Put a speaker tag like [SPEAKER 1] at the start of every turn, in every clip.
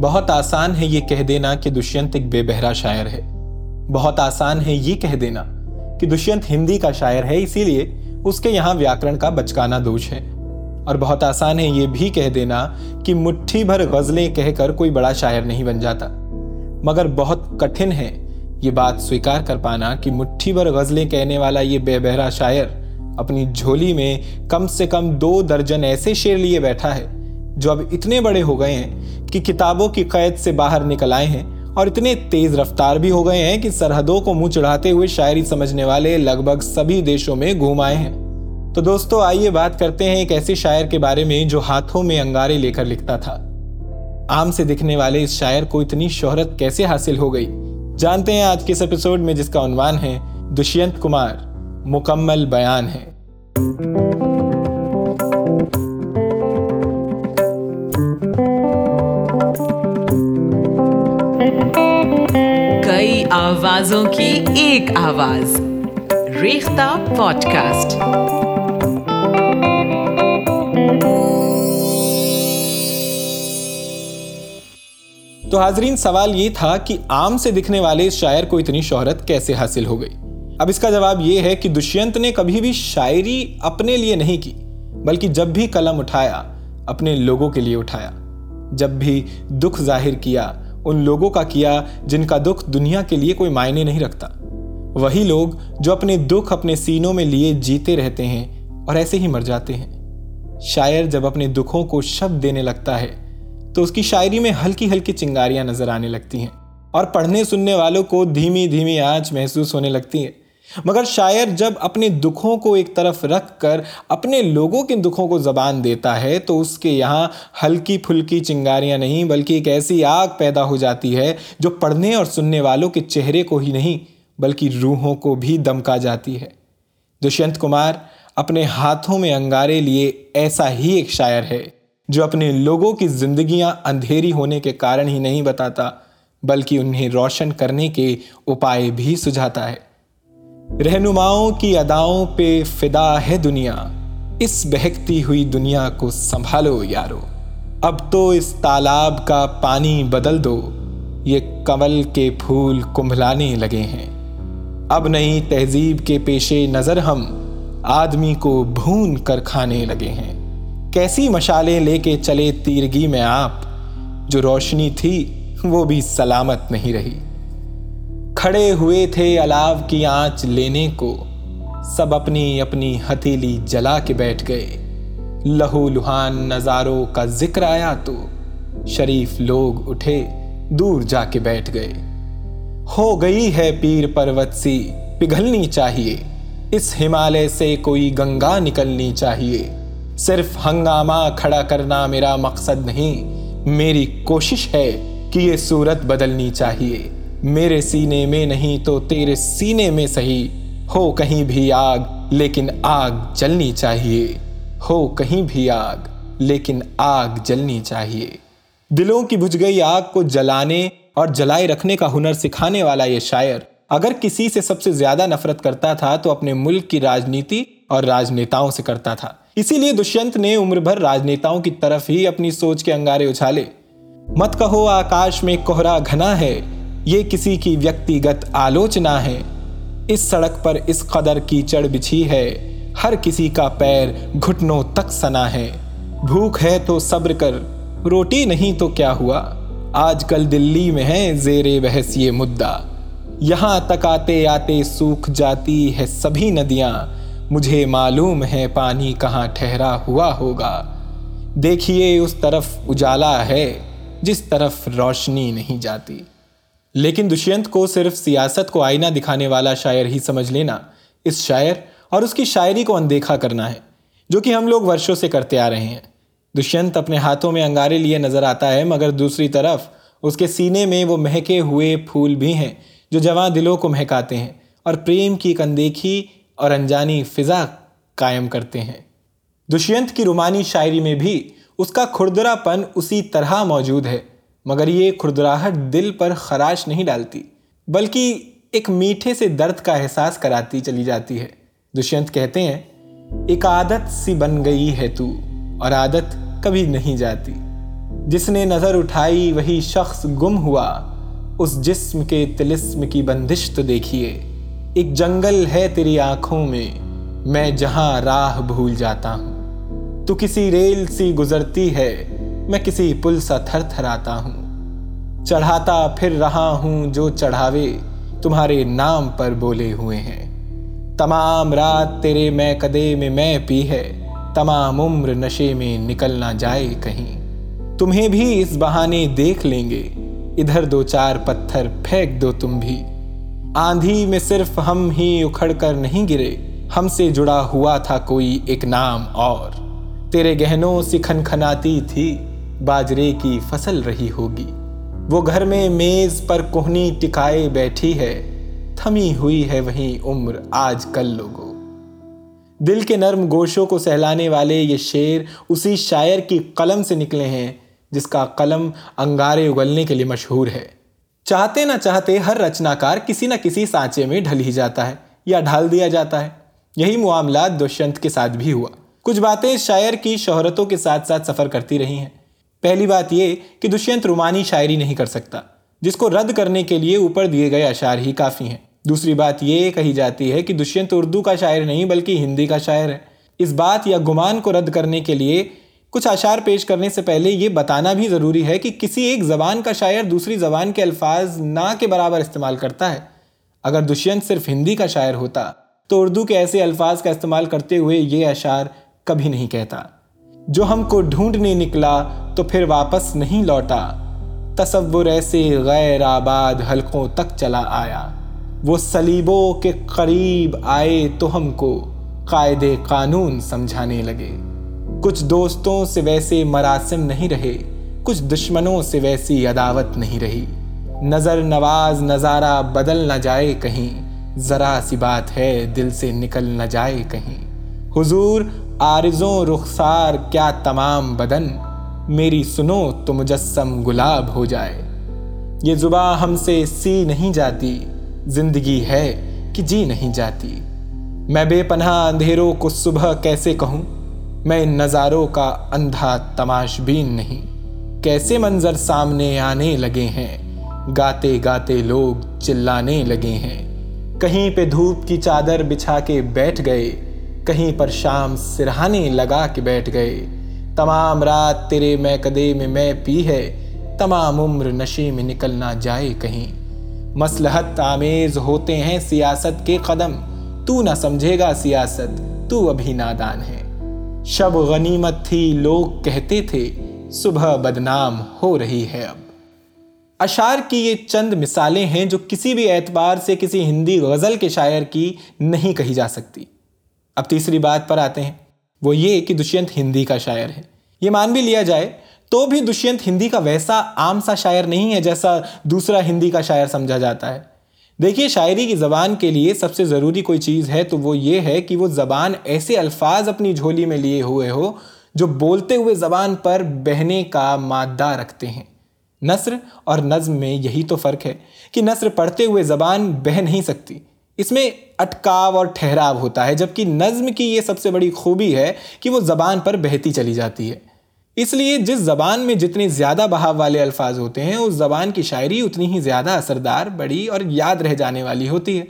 [SPEAKER 1] بہت آسان ہے یہ کہہ دینا کہ دشینت ایک بے بہرا شاعر ہے۔ بہت آسان ہے یہ کہہ دینا کہ دشینت ہندی کا شاعر ہے، اسی لیے اس کے یہاں ویاکرن کا بچکانا دوش ہے۔ اور بہت آسان ہے یہ بھی کہہ دینا کہ مٹھی بھر غزلیں کہہ کر کوئی بڑا شاعر نہیں بن جاتا۔ مگر بہت کٹھن ہے یہ بات سویکار کر پانا کہ مٹھی بھر غزلیں کہنے والا یہ بے بہرا شاعر اپنی جھولی میں کم سے کم دو درجن ایسے شعر لیے بیٹھا ہے۔ جو اب اتنے بڑے ہو گئے ہیں کہ کتابوں کی قید سے باہر نکل آئے ہیں اور اتنے تیز رفتار بھی ہو گئے ہیں کہ سرحدوں کو منہ چڑھاتے ہوئے شاعری سمجھنے والے لگ بھگ سبھی دیشوں میں گھوم آئے ہیں۔ تو دوستو، آئیے بات کرتے ہیں ایک ایسے شاعر کے بارے میں جو ہاتھوں میں انگارے لے کر لکھتا تھا۔ عام سے دکھنے والے اس شاعر کو اتنی شہرت کیسے حاصل ہو گئی؟ جانتے ہیں آج کے اس ایپیسوڈ میں جس کا عنوان ہے، دشینت کمار، مکمل بیان ہے۔
[SPEAKER 2] آوازوں کی ایک آواز۔ ریختہ پوڈ کاسٹ
[SPEAKER 1] تو حاضرین، سوال یہ تھا کہ عام سے دکھنے والے اس شاعر کو اتنی شہرت کیسے حاصل ہو گئی؟ اب اس کا جواب یہ ہے کہ دشینت نے کبھی بھی شاعری اپنے لیے نہیں کی، بلکہ جب بھی قلم اٹھایا، اپنے لوگوں کے لیے اٹھایا۔ جب بھی دکھ ظاہر کیا ان لوگوں کا کیا جن کا دکھ دنیا کے لیے کوئی معنی نہیں رکھتا۔ وہی لوگ جو اپنے دکھ اپنے سینوں میں لیے جیتے رہتے ہیں اور ایسے ہی مر جاتے ہیں۔ شاعر جب اپنے دکھوں کو شب دینے لگتا ہے، تو اس کی شاعری میں ہلکی ہلکی چنگاریاں نظر آنے لگتی ہیں اور پڑھنے سننے والوں کو دھیمی دھیمی آنچ محسوس ہونے لگتی ہے مگر شاعر جب اپنے دکھوں کو ایک طرف رکھ کر اپنے لوگوں کے دکھوں کو زبان دیتا ہے، تو اس کے یہاں ہلکی پھلکی چنگاریاں نہیں، بلکہ ایک ایسی آگ پیدا ہو جاتی ہے جو پڑھنے اور سننے والوں کے چہرے کو ہی نہیں، بلکہ روحوں کو بھی دمکا جاتی ہے۔ دشینت کمار اپنے ہاتھوں میں انگارے لیے ایسا ہی ایک شاعر ہے، جو اپنے لوگوں کی زندگیاں اندھیری ہونے کے کارن ہی نہیں بتاتا، بلکہ انہیں روشن کرنے کے اپائے بھی سجھاتا ہے۔ رہنماؤں کی اداؤں پہ فدا ہے دنیا۔ اس بہکتی ہوئی دنیا کو سنبھالو یارو۔ اب تو اس تالاب کا پانی بدل دو۔ یہ کمل کے پھول کمبھلانے لگے ہیں۔ اب نہیں تہذیب کے پیشے نظر ہم آدمی کو بھون کر کھانے لگے ہیں۔ کیسی مشالیں لے کے چلے تیرگی میں آپ۔ جو روشنی تھی وہ بھی سلامت نہیں رہی۔ کھڑے ہوئے تھے الاو کی آنچ لینے کو۔ سب اپنی اپنی ہتیلی جلا کے بیٹھ گئے۔ لہو لہان نظاروں کا ذکر آیا تو شریف لوگ اٹھے دور جا کے بیٹھ گئے۔ ہو گئی ہے پیر پروت سی، پگھلنی چاہیے۔ اس ہمالے سے کوئی گنگا نکلنی چاہیے۔ صرف ہنگامہ کھڑا کرنا میرا مقصد نہیں، میری کوشش ہے کہ یہ صورت بدلنی چاہیے۔ میرے سینے میں نہیں تو تیرے سینے میں صحیح۔ ہو کہیں بھی آگ، لیکن آگ جلنی چاہیے۔ ہو کہیں بھی آگ، لیکن آگ جلنی چاہیے۔ دلوں کی بجھ گئی آگ کو جلانے اور جلائے رکھنے کا ہنر سکھانے والا یہ شاعر۔ اگر کسی سے سب سے زیادہ نفرت کرتا تھا تو اپنے ملک کی راجنیتی اور راجنیتاؤں سے کرتا تھا۔ اسی لیے دشینت نے عمر بھر راجنیتاؤں کی طرف ہی اپنی سوچ کے انگارے اچھالے۔ مت کہو آکاش میں کوہرا گھنا ہے۔ یہ کسی کی ویکتیگت آلوچنا ہے۔ اس سڑک پر اس قدر کی چڑھ بچھی ہے۔ ہر کسی کا پیر گھٹنوں تک سنا ہے۔ بھوک ہے تو صبر کر، روٹی نہیں تو کیا ہوا؟ آج کل دلی میں ہے زیر بحث یہ مدعا۔ یہاں تک آتے آتے سوکھ جاتی ہے سبھی ندیاں۔ مجھے معلوم ہے پانی کہاں ٹھہرا ہوا ہوگا۔ دیکھیے اس طرف اجالا ہے، جس طرف روشنی نہیں جاتی۔ لیکن دشینت کو صرف سیاست کو آئینہ دکھانے والا شاعر ہی سمجھ لینا اس شاعر اور اس کی شاعری کو اندیکھا کرنا ہے، جو کہ ہم لوگ ورشوں سے کرتے آ رہے ہیں۔ دشینت اپنے ہاتھوں میں انگارے لیے نظر آتا ہے، مگر دوسری طرف اس کے سینے میں وہ مہکے ہوئے پھول بھی ہیں جو جوان دلوں کو مہکاتے ہیں اور پریم کی ایک اندیکھی اور انجانی فضا قائم کرتے ہیں۔ دشینت کی رومانی شاعری میں بھی اس کا کھردرا پن اسی طرح موجود ہے۔ مگر یہ کھردراہٹ دل پر خراش نہیں ڈالتی، بلکہ ایک میٹھے سے درد کا احساس کراتی چلی جاتی ہے۔ دشینت کہتے ہیں، ایک عادت سی بن گئی ہے تو، اور عادت کبھی نہیں جاتی۔ جس نے نظر اٹھائی وہی شخص گم ہوا، اس جسم کے تلسم کی بندش تو دیکھیے۔ ایک جنگل ہے تیری آنکھوں میں میں جہاں راہ بھول جاتا ہوں۔ تو کسی ریل سی گزرتی ہے، میں کسی پل سا تھر تھر آتا ہوں۔ چڑھاتا پھر رہا ہوں جو چڑھاوے، تمہارے نام پر بولے ہوئے ہیں۔ تمام رات تیرے میں کدے میں میں پی ہے، تمام عمر نشے میں نکل نہ جائے کہیں۔ تمہیں بھی اس بہانے دیکھ لیں گے، ادھر دو چار پتھر پھینک دو تم بھی۔ آندھی میں صرف ہم ہی اکھڑ کر نہیں گرے، ہم سے جڑا ہوا تھا کوئی ایک نام اور۔ تیرے گہنوں سے کھن کھناتی تھی، باجرے کی فصل رہی ہوگی۔ وہ گھر میں میز پر کوہنی ٹکائے بیٹھی ہے، تھمی ہوئی ہے وہیں عمر آج کل لوگوں۔ دل کے نرم گوشوں کو سہلانے والے یہ شعر اسی شاعر کی قلم سے نکلے ہیں، جس کا قلم انگارے اگلنے کے لیے مشہور ہے۔ چاہتے نہ چاہتے ہر رچناکار کسی نہ کسی سانچے میں ڈھل ہی جاتا ہے یا ڈھال دیا جاتا ہے۔ یہی معاملات دشینت کے ساتھ بھی ہوا۔ کچھ باتیں شاعر کی شہرتوں کے ساتھ ساتھ سفر کرتی رہی ہیں۔ پہلی بات یہ کہ دشینت رومانی شاعری نہیں کر سکتا، جس کو رد کرنے کے لیے اوپر دیے گئے اشعار ہی کافی ہیں۔ دوسری بات یہ کہی جاتی ہے کہ دشینت اردو کا شاعر نہیں بلکہ ہندی کا شاعر ہے۔ اس بات یا گمان کو رد کرنے کے لیے کچھ اشعار پیش کرنے سے پہلے یہ بتانا بھی ضروری ہے کہ کسی ایک زبان کا شاعر دوسری زبان کے الفاظ نہ کے برابر استعمال کرتا ہے۔ اگر دشینت صرف ہندی کا شاعر ہوتا تو اردو کے ایسے الفاظ کا استعمال کرتے ہوئے یہ اشعار کبھی نہیں کہتا۔ جو ہم کو ڈھونڈنے نکلا تو پھر واپس نہیں لوٹا۔ تصور ایسے غیر آباد حلقوں تک چلا آیا۔ وہ سلیبوں کے قریب آئے تو ہم کو قائد قانون سمجھانے لگے۔ کچھ دوستوں سے ویسے مراسم نہیں رہے، کچھ دشمنوں سے ویسی عداوت نہیں رہی۔ نظر نواز نظارہ بدل نہ جائے کہیں، ذرا سی بات ہے دل سے نکل نہ جائے کہیں۔ حضور آرزوں رخسار کیا تمام بدن؟ میری سنو تو مجسم گلاب ہو جائے۔ یہ زباں ہم سے سی نہیں جاتی، زندگی ہے کہ جی نہیں جاتی۔ میں بے پناہ اندھیروں کو صبح کیسے کہوں؟ میں ان نظاروں کا اندھا تماش بین نہیں۔ کیسے منظر سامنے آنے لگے ہیں؟ گاتے گاتے لوگ چلانے لگے ہیں۔ کہیں پہ دھوپ کی چادر بچھا کے بیٹھ گئے۔ کہیں پر شام سرہانے لگا کے بیٹھ گئے۔ تمام رات تیرے میں کدے میں میں پی ہے، تمام عمر نشے میں نکلنا جائے کہیں۔ مسلحت آمیز ہوتے ہیں سیاست کے قدم، تو نہ سمجھے گا سیاست، تو ابھی نادان ہے۔ شب غنیمت تھی، لوگ کہتے تھے، صبح بدنام ہو رہی ہے اب۔ اشار کی یہ چند مثالیں ہیں جو کسی بھی اعتبار سے کسی ہندی غزل کے شاعر کی نہیں کہی جا سکتی۔ اب تیسری بات پر آتے ہیں۔ وہ یہ کہ دشینت ہندی کا شاعر ہے۔ یہ مان بھی لیا جائے تو بھی دشینت ہندی کا ویسا عام سا شاعر نہیں ہے جیسا دوسرا ہندی کا شاعر سمجھا جاتا ہے۔ دیکھیے، شاعری کی زبان کے لیے سب سے ضروری کوئی چیز ہے تو وہ یہ ہے کہ وہ زبان ایسے الفاظ اپنی جھولی میں لیے ہوئے ہو جو بولتے ہوئے زبان پر بہنے کا مادہ رکھتے ہیں۔ نثر اور نظم میں یہی تو فرق ہے کہ نثر پڑھتے ہوئے زبان بہ نہیں سکتی۔ اس میں اٹکاو اور ٹھہراو ہوتا ہے، جبکہ نظم کی یہ سب سے بڑی خوبی ہے کہ وہ زبان پر بہتی چلی جاتی ہے۔ اس لیے جس زبان میں جتنے زیادہ بہاو والے الفاظ ہوتے ہیں، اس زبان کی شاعری اتنی ہی زیادہ اثردار، بڑی اور یاد رہ جانے والی ہوتی ہے۔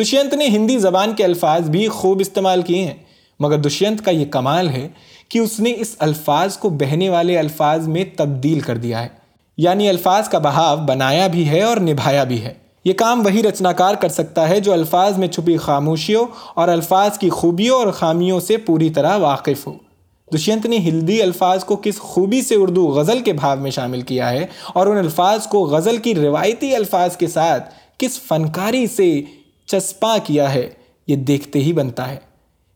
[SPEAKER 1] دشینت نے ہندی زبان کے الفاظ بھی خوب استعمال کیے ہیں، مگر دشینت کا یہ کمال ہے کہ اس نے اس الفاظ کو بہنے والے الفاظ میں تبدیل کر دیا ہے۔ یعنی الفاظ کا بہاو بنایا بھی ہے اور نبھایا بھی ہے۔ یہ کام وہی رچناکار کر سکتا ہے جو الفاظ میں چھپی خاموشیوں اور الفاظ کی خوبیوں اور خامیوں سے پوری طرح واقف ہو۔ دشینت نے ہندی الفاظ کو کس خوبی سے اردو غزل کے بھاو میں شامل کیا ہے اور ان الفاظ کو غزل کی روایتی الفاظ کے ساتھ کس فنکاری سے چسپاں کیا ہے، یہ دیکھتے ہی بنتا ہے۔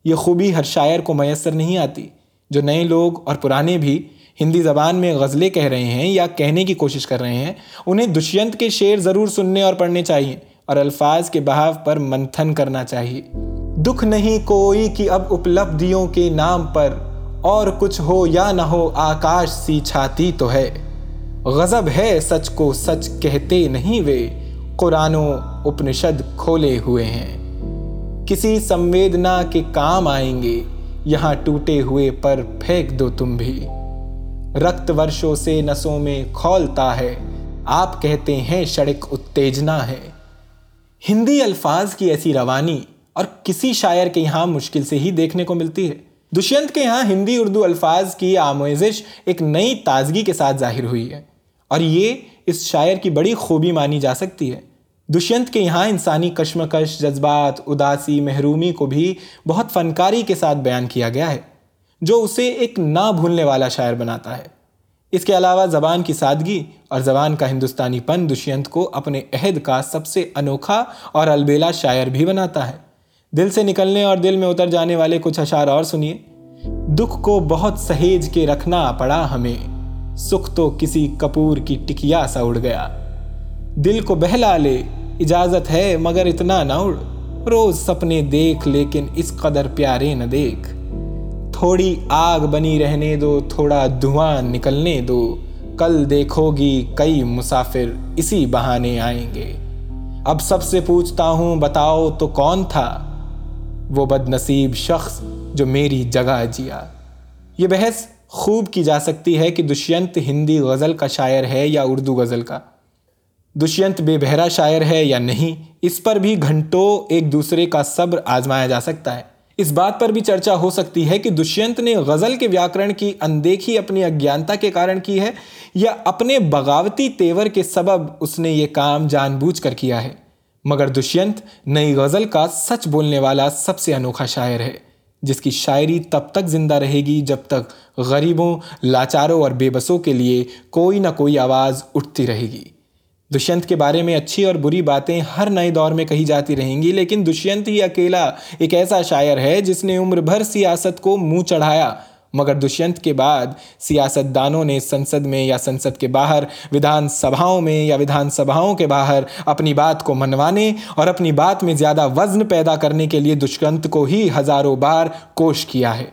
[SPEAKER 1] یہ خوبی ہر شاعر کو میسر نہیں آتی، جو نئے لوگ اور پرانے بھی ہندی زبان میں غزلیں کہہ رہے ہیں یا کہنے کی کوشش کر رہے ہیں، انہیں دشینت کے شعر ضرور سننے اور پڑھنے چاہیے اور الفاظ کے بہاو پر منتھن کرنا چاہیے۔ دکھ نہیں کوئی کہ اب اپلبدھیوں کے نام پر اور کچھ ہو یا نہ ہو، آکاش سی چھاتی تو ہے۔ غضب ہے سچ کو سچ کہتے نہیں وے قرآن و اپنشد کھولے ہوئے ہیں۔ کسی سمویدنا کے کام آئیں گے، یہاں ٹوٹے ہوئے پر پھینک دو تم بھی۔ رکت ورشوں سے نسوں میں کھولتا ہے۔ آپ کہتے ہیں شڑک اتےجنا ہے۔ ہندی الفاظ کی ایسی روانی اور کسی شاعر کے یہاں مشکل سے ہی دیکھنے کو ملتی ہے۔ دشینت کے یہاں ہندی اردو الفاظ کی آموزش ایک نئی تازگی کے ساتھ ظاہر ہوئی ہے۔ اور یہ اس شاعر کی بڑی خوبی مانی جا سکتی ہے۔ دشینت کے یہاں انسانی کشمکش، جذبات، اداسی، محرومی کو بھی بہت فنکاری کے ساتھ بیان کیا گیا ہے۔ جو اسے ایک نہ بھولنے والا شاعر بناتا ہے۔ اس کے علاوہ زبان کی سادگی اور زبان کا ہندوستانی پن دشینت کو اپنے عہد کا سب سے انوکھا اور البیلا شاعر بھی بناتا ہے۔ دل سے نکلنے اور دل میں اتر جانے والے کچھ اشعار اور سنیے۔ دکھ کو بہت سہیج کے رکھنا پڑا ہمیں۔ سکھ تو کسی کپور کی ٹکیا سا اڑ گیا۔ دل کو بہلا لے، اجازت ہے مگر اتنا نہ اڑ۔ روز سپنے دیکھ لیکن اس قدر پیارے نہ دیکھ۔ تھوڑی آگ بنی رہنے دو، تھوڑا دھواں نکلنے دو۔ کل دیکھو گی کئی مسافر اسی بہانے آئیں گے۔ اب سب سے پوچھتا ہوں، بتاؤ تو کون تھا؟ وہ بد نصیب شخص جو میری جگہ جیا۔ یہ بحث خوب کی جا سکتی ہے کہ دشینت ہندی غزل کا شاعر ہے یا اردو غزل کا۔ دشینت بے بہرا شاعر ہے یا نہیں، اس پر بھی گھنٹوں ایک دوسرے کا صبر آزمایا جا سکتا ہے۔ اس بات پر بھی چرچا ہو سکتی ہے کہ دشینت نے غزل کے ویاکرن کی اندیکھی اپنی اگیانتا کے کارن کی ہے یا اپنے بغاوتی تیور کے سبب اس نے یہ کام جان بوجھ کر کیا ہے۔ مگر دشینت نئی غزل کا سچ بولنے والا سب سے انوکھا شاعر ہے، جس کی شاعری تب تک زندہ رہے گی جب تک غریبوں، لاچاروں اور بے بسوں کے لیے کوئی نہ کوئی آواز اٹھتی رہے گی۔ دشینت کے بارے میں اچھی اور بری باتیں ہر نئے دور میں کہی جاتی رہیں گی، لیکن دشینت ہی اکیلا ایک ایسا شاعر ہے جس نے عمر بھر سیاست کو منہ چڑھایا۔ مگر دشینت کے بعد سیاست دانوں نے سنسد میں یا سنسد کے باہر ودھان سبھاؤں میں یا ودھان سبھاؤں کے باہر اپنی بات کو منوانے اور اپنی بات میں زیادہ وزن پیدا کرنے کے لیے دشینت کو ہی ہزاروں بار کوش کیا ہے۔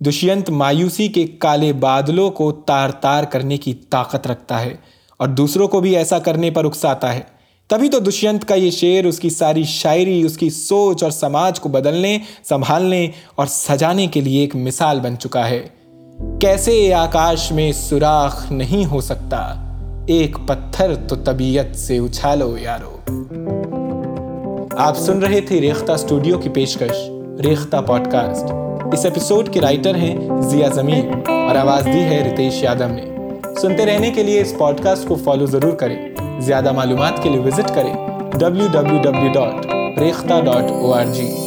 [SPEAKER 1] دشینت مایوسی کے کالے بادلوں کو تار تار کرنے کی طاقت رکھتا ہے۔ اور دوسروں کو بھی ایسا کرنے پر اکساتا ہے۔ تبھی تو دشینت کا یہ شعر، اس کی ساری شاعری، اس کی سوچ اور سماج کو بدلنے، سنبھالنے اور سجانے کے لیے ایک مثال بن چکا ہے۔ کیسے آکاش میں سوراخ نہیں ہو سکتا؟ ایک پتھر تو طبیعت سے اچھالو یارو۔ آپ سن رہے تھے ریختہ اسٹوڈیو کی پیشکش، ریختہ پوڈ کاسٹ اس ایپیسوڈ کے رائٹر ہیں ضیا زمین اور آواز دی ہے رتیش یادم نے۔ سنتے رہنے کے لیے اس پوڈ کاسٹ کو فالو ضرور کریں۔ زیادہ معلومات کے لیے وزٹ کریں۔ W W W dot Rekhta dot O R G